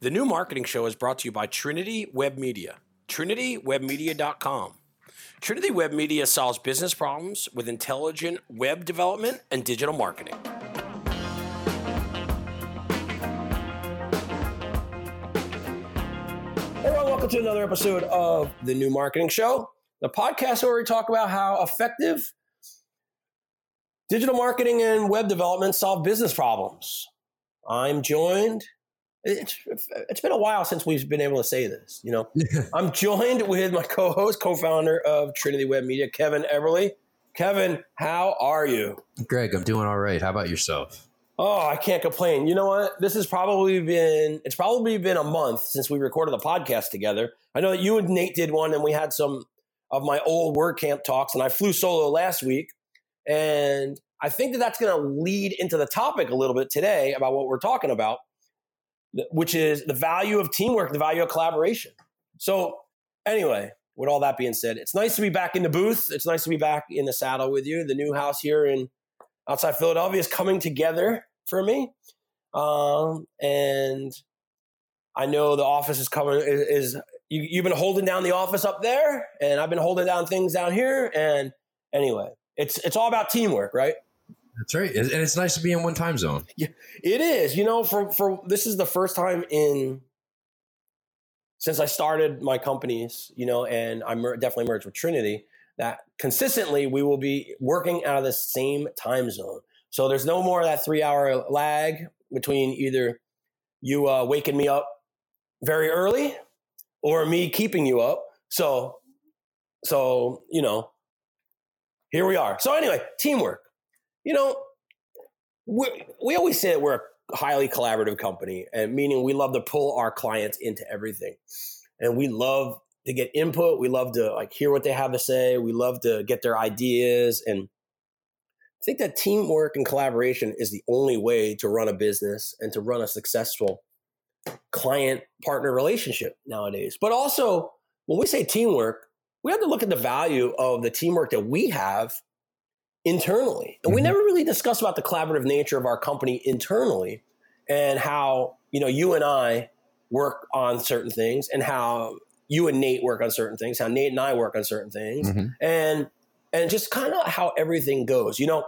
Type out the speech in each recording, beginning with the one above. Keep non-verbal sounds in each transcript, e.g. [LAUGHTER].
The new marketing show is brought to you by Trinity Web Media. TrinityWebMedia.com. Trinity Web Media solves business problems with intelligent web development and digital marketing. Hello, welcome to another episode of the New Marketing Show, the podcast where we talk about how effective digital marketing and web development solve business problems. I'm joined. It's, it's been a while since we've been able to say this. You know, I'm joined with my co-host, co-founder of Trinity Web Media, Kevin Everly. Kevin, how are you? Greg, I'm doing all right. How about yourself? Oh, I can't complain. You know what? This has probably been it's probably been a month since we recorded the podcast together. I know that you and Nate did one and we had some of my old WordCamp talks and I flew solo last week and I think that that's going to lead into the topic a little bit today about what we're talking about, which is the value of teamwork, the value of collaboration. So, anyway, with all that being said, it's nice to be back in the booth. It's nice to be back in the saddle with you. The new house here in outside Philadelphia is coming together for me, um, and I know the office is coming. Is, is you, you've been holding down the office up there, and I've been holding down things down here. And anyway, it's it's all about teamwork, right? That's right, and it's nice to be in one time zone. Yeah, it is. You know, for for this is the first time in since I started my companies, you know, and I mer- definitely merged with Trinity that consistently we will be working out of the same time zone. So there's no more that three hour lag between either you uh, waking me up very early or me keeping you up. So, so you know, here we are. So anyway, teamwork. You know, we we always say that we're a highly collaborative company, and meaning we love to pull our clients into everything, and we love to get input. We love to like hear what they have to say. We love to get their ideas, and I think that teamwork and collaboration is the only way to run a business and to run a successful client partner relationship nowadays. But also, when we say teamwork, we have to look at the value of the teamwork that we have internally. And mm-hmm. we never really discuss about the collaborative nature of our company internally and how, you know, you and I work on certain things and how you and Nate work on certain things, how Nate and I work on certain things. Mm-hmm. And and just kind of how everything goes. You know,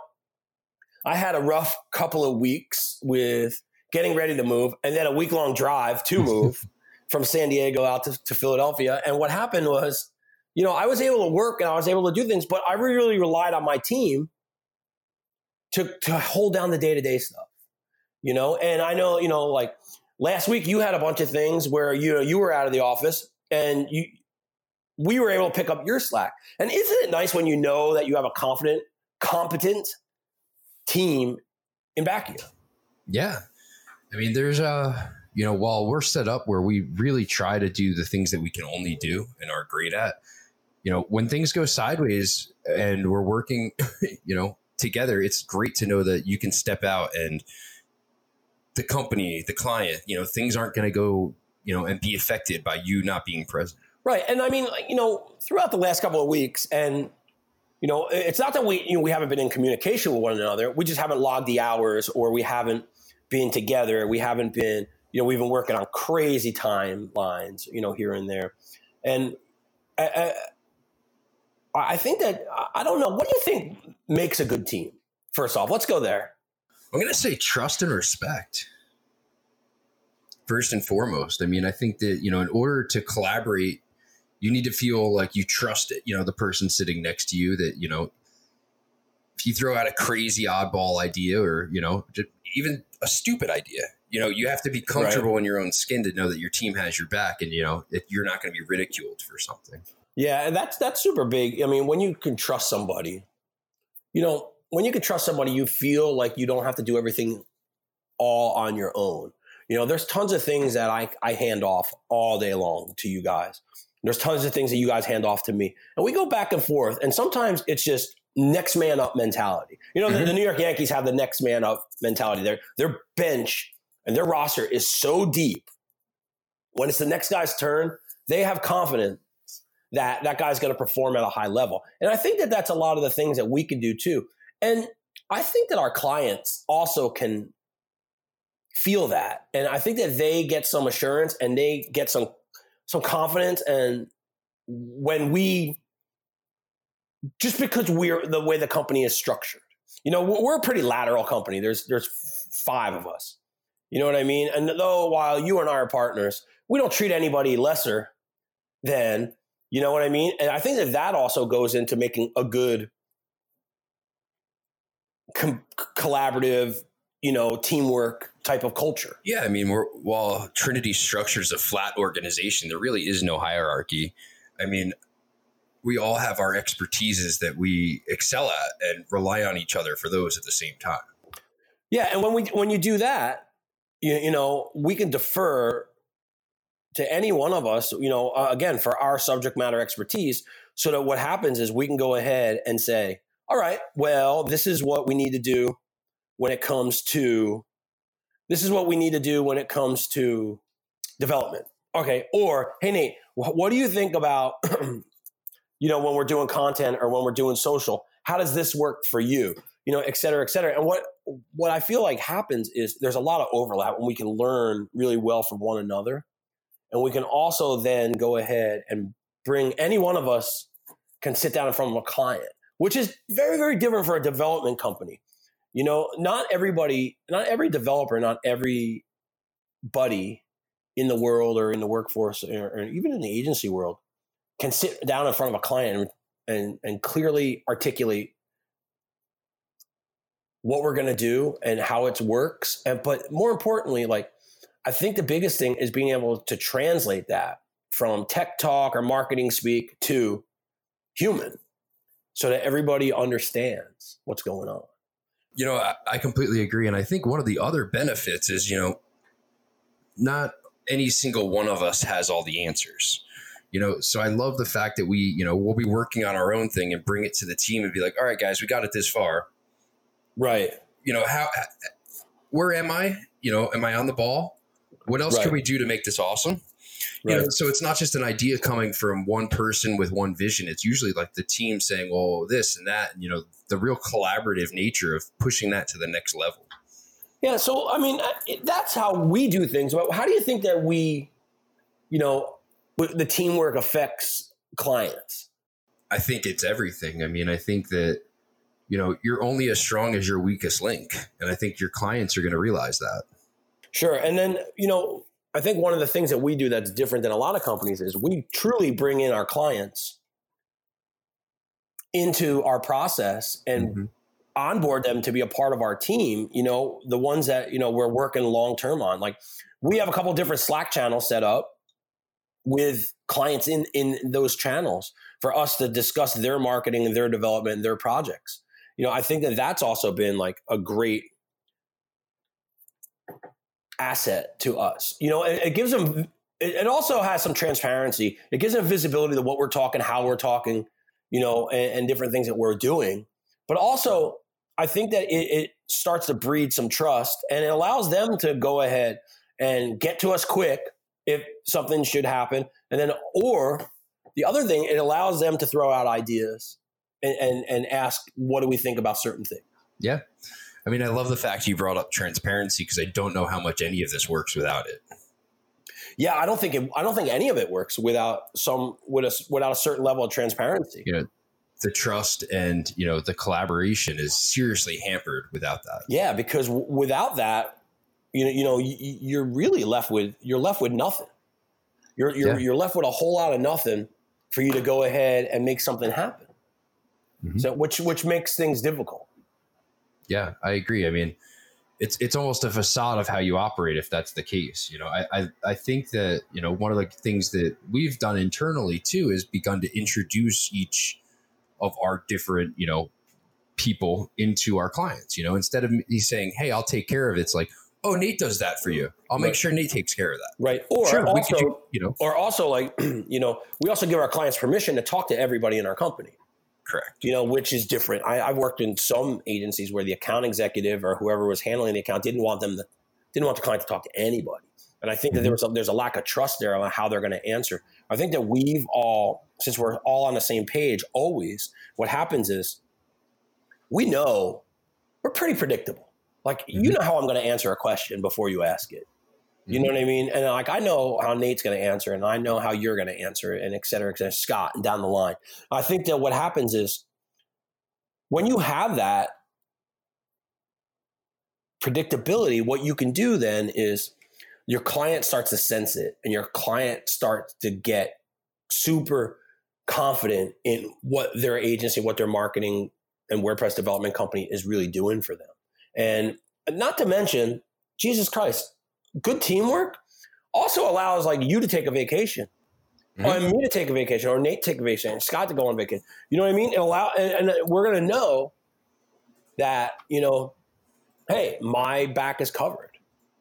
I had a rough couple of weeks with getting ready to move and then a week long drive to [LAUGHS] move from San Diego out to, to Philadelphia. And what happened was you know, I was able to work and I was able to do things, but I really relied on my team to to hold down the day to day stuff. You know, and I know, you know, like last week you had a bunch of things where you know you were out of the office and you we were able to pick up your slack. And isn't it nice when you know that you have a confident, competent team in back of you? Yeah. I mean, there's a, you know, while we're set up where we really try to do the things that we can only do and are great at, you know, when things go sideways and we're working, [LAUGHS] you know, together, it's great to know that you can step out and the company, the client, you know, things aren't going to go, you know, and be affected by you not being present. Right. And I mean, you know, throughout the last couple of weeks, and, you know, it's not that we, you know, we haven't been in communication with one another. We just haven't logged the hours or we haven't been together. We haven't been, you know, we've been working on crazy timelines, you know, here and there. And, I think that I don't know. What do you think makes a good team? First off, let's go there. I'm going to say trust and respect. First and foremost, I mean, I think that you know, in order to collaborate, you need to feel like you trust it. You know, the person sitting next to you. That you know, if you throw out a crazy oddball idea, or you know, even a stupid idea, you know, you have to be comfortable right. in your own skin to know that your team has your back, and you know, that you're not going to be ridiculed for something. Yeah, and that's that's super big. I mean, when you can trust somebody, you know, when you can trust somebody, you feel like you don't have to do everything all on your own. You know, there's tons of things that I, I hand off all day long to you guys. There's tons of things that you guys hand off to me. And we go back and forth. And sometimes it's just next man up mentality. You know, mm-hmm. the, the, New York Yankees have the next man up mentality. Their their bench and their roster is so deep. When it's the next guy's turn, they have confidence that that guy's going to perform at a high level. And I think that that's a lot of the things that we can do too. And I think that our clients also can feel that. And I think that they get some assurance and they get some some confidence and when we just because we're the way the company is structured. You know, we're a pretty lateral company. There's there's five of us. You know what I mean? And though while you and I are partners, we don't treat anybody lesser than, you know what I mean? And I think that that also goes into making a good com- collaborative, you know, teamwork type of culture. Yeah, I mean, we're, while Trinity structures a flat organization, there really is no hierarchy. I mean, we all have our expertises that we excel at and rely on each other for those at the same time. Yeah, and when we when you do that, you, you know, we can defer to any one of us, you know, uh, again, for our subject matter expertise, so that what happens is we can go ahead and say, all right, well, this is what we need to do when it comes to, this is what we need to do when it comes to development. Okay. Or, hey, Nate, what do you think about, [CLEARS THROAT] you know, when we're doing content or when we're doing social? How does this work for you? You know, et cetera, et cetera. And what what I feel like happens is there's a lot of overlap and we can learn really well from one another. And we can also then go ahead and bring any one of us can sit down in front of a client, which is very, very different for a development company. You know, not everybody, not every developer, not every buddy in the world or in the workforce or, or even in the agency world can sit down in front of a client and, and, and clearly articulate what we're going to do and how it works and but more importantly like i think the biggest thing is being able to translate that from tech talk or marketing speak to human so that everybody understands what's going on you know I, I completely agree and i think one of the other benefits is you know not any single one of us has all the answers you know so i love the fact that we you know we'll be working on our own thing and bring it to the team and be like all right guys we got it this far Right. You know, how, where am I? You know, am I on the ball? What else right. can we do to make this awesome? Right. You know, so it's not just an idea coming from one person with one vision. It's usually like the team saying, "Well, this and that," and you know, the real collaborative nature of pushing that to the next level. Yeah. So, I mean, uh, that's how we do things. But how do you think that we, you know, the teamwork affects clients? I think it's everything. I mean, I think that you know, you're only as strong as your weakest link. And I think your clients are going to realize that. Sure. And then, you know, I think one of the things that we do that's different than a lot of companies is we truly bring in our clients into our process and mm-hmm. onboard them to be a part of our team, you know, the ones that, you know, we're working long term on. Like we have a couple different Slack channels set up with clients in in those channels for us to discuss their marketing and their development and their projects you know, I think that that's also been like a great asset to us. You know, it, it gives them, it, also has some transparency. It gives them visibility to what we're talking, how we're talking, you know, and, and different things that we're doing. But also, I think that it, it starts to breed some trust and it allows them to go ahead and get to us quick if something should happen. And then, or the other thing, it allows them to throw out ideas and, and, and ask what do we think about certain things. Yeah. I mean, I love the fact you brought up transparency because I don't know how much any of this works without it. Yeah, I don't think it, I don't think any of it works without some with a, without a certain level of transparency. You know, the trust and you know the collaboration is seriously hampered without that. Yeah, because w- without that, you know, you know, you're really left with you're left with nothing. You're you're, yeah. you're left with a whole lot of nothing for you to go ahead and make something happen. Mm-hmm. So which which makes things difficult. Yeah, I agree. I mean, it's it's almost a facade of how you operate if that's the case. You know, I, I I think that you know one of the things that we've done internally too is begun to introduce each of our different you know people into our clients. You know, instead of me saying, "Hey, I'll take care of it," it's like, "Oh, Nate does that for you. I'll right. make sure Nate takes care of that." Right. Or sure, also, do, you know, or also like [CLEARS THROAT] you know, we also give our clients permission to talk to everybody in our company. Correct. You know, which is different. I, have worked in some agencies where the account executive or whoever was handling the account didn't want them to, didn't want the client to talk to anybody. And I think that there mm-hmm. was a, there's a lack of trust there on how they're going to answer. I think that we've all, since we're all on the same page, always what happens is we know we're pretty predictable. Like mm-hmm. you know how I'm going to answer a question before you ask it. You mm-hmm. know what I mean? And like I know how Nate's going to answer, and I know how you're going to answer and et cetera, et cetera. Scott, and down the line. I think that what happens is when you have that predictability, what you can do then is your client starts to sense it, and your client starts to get super confident in what their agency, what their marketing and WordPress development company is really doing for them. And not to mention, Jesus Christ, good teamwork also allows like you to take a vacation. Mm-hmm. Or me to take a vacation, or Nate take a vacation, Scott to go on vacation. You know what I mean? It allow, and, and we're gonna know that you know, hey, my back is covered.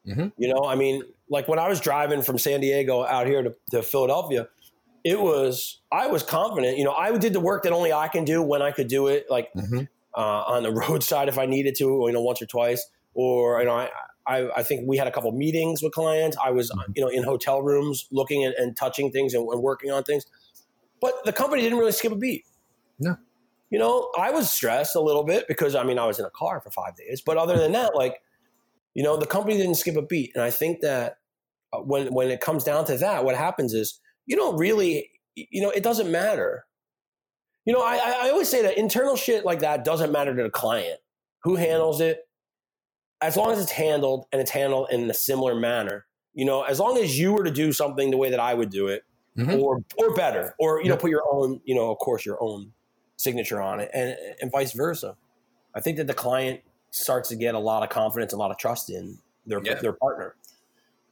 Mm-hmm. You know, I mean, like when I was driving from San Diego out here to, to Philadelphia, it was I was confident. You know, I did the work that only I can do when I could do it, like mm-hmm. uh, on the [LAUGHS] roadside if I needed to, you know, once or twice. Or you know, I, I, I think we had a couple meetings with clients. I was mm-hmm. you know in hotel rooms looking and, and touching things and, and working on things. But the company didn't really skip a beat. No. You know, I was stressed a little bit because I mean I was in a car for five days. But other than that, like, you know, the company didn't skip a beat. And I think that uh, when when it comes down to that, what happens is you don't really, you know, it doesn't matter. You know, I, I always say that internal shit like that doesn't matter to the client. Who handles it? As long as it's handled and it's handled in a similar manner, you know, as long as you were to do something the way that I would do it, mm-hmm. or or better, or you know, put your own, you know, of course, your own signature on it, and and vice versa. I think that the client starts to get a lot of confidence, a lot of trust in their yeah. their partner.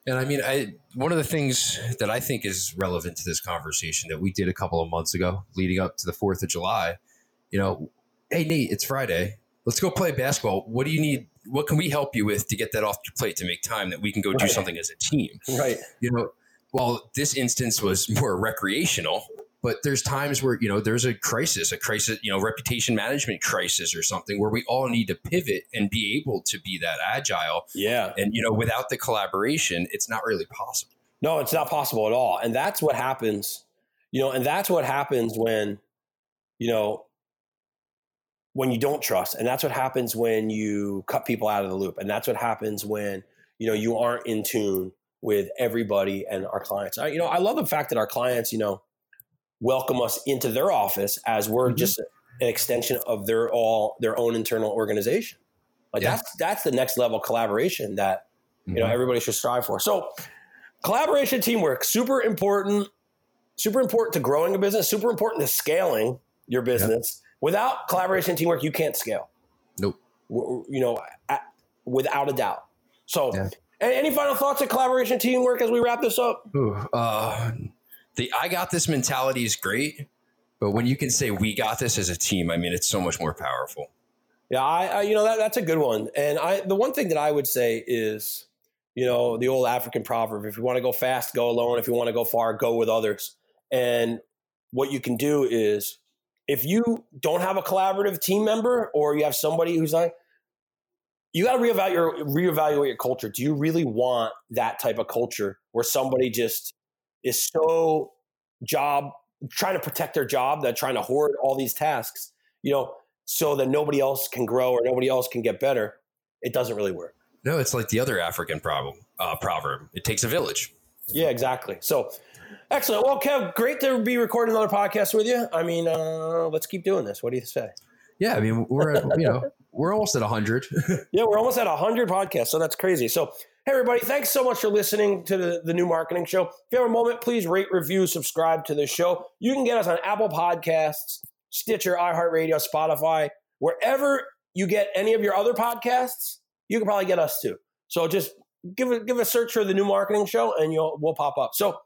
And I mean, I one of the things that I think is relevant to this conversation that we did a couple of months ago, leading up to the Fourth of July. You know, hey Nate, it's Friday. Let's go play basketball. What do you need? What can we help you with to get that off your plate to make time that we can go right. do something as a team? Right. You know, while this instance was more recreational, but there's times where you know there's a crisis a crisis you know reputation management crisis or something where we all need to pivot and be able to be that agile yeah and you know without the collaboration it's not really possible no it's not possible at all and that's what happens you know and that's what happens when you know when you don't trust and that's what happens when you cut people out of the loop and that's what happens when you know you aren't in tune with everybody and our clients I, you know i love the fact that our clients you know welcome us into their office as we're mm-hmm. just an extension of their all their own internal organization. Like yeah. that's that's the next level collaboration that you mm-hmm. know everybody should strive for. So collaboration, teamwork, super important, super important to growing a business, super important to scaling your business. Without collaboration, teamwork, you can't scale. Nope. You know, without a doubt. So, yeah. any final thoughts of collaboration, teamwork as we wrap this up? Ooh, uh, the I got this mentality is great, but when you can say we got this as a team, I mean, it's so much more powerful. Yeah, I, I you know that that's a good one. And I the one thing that I would say is, you know, the old African proverb: if you want to go fast, go alone. If you want to go far, go with others. And what you can do is, if you don't have a collaborative team member, or you have somebody who's like, you got to reevaluate your reevaluate your culture. Do you really want that type of culture where somebody just is so job trying to protect their job that trying to hoard all these tasks, you know, so that nobody else can grow or nobody else can get better, it doesn't really work. No, it's like the other African problem uh, proverb. It takes a village. Yeah, exactly. So excellent. Well, Kev, great to be recording another podcast with you. I mean, uh, let's keep doing this. What do you say? Yeah, I mean, we're at, you know we're almost at hundred. [LAUGHS] yeah, we're almost at hundred podcasts, so that's crazy. So Hey, everybody, thanks so much for listening to the, the new marketing show. If you have a moment, please rate, review, subscribe to the show. You can get us on Apple Podcasts, Stitcher, iHeartRadio, Spotify, wherever you get any of your other podcasts, you can probably get us too. So just give a, give a search for the new marketing show and you'll we'll pop up. So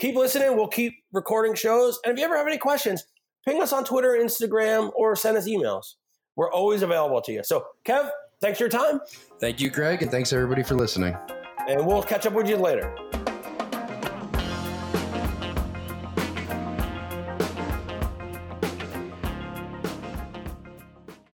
keep listening. We'll keep recording shows. And if you ever have any questions, ping us on Twitter, Instagram, or send us emails. We're always available to you. So, Kev, thanks for your time. Thank you, Greg, and thanks everybody for listening. And we'll catch up with you later.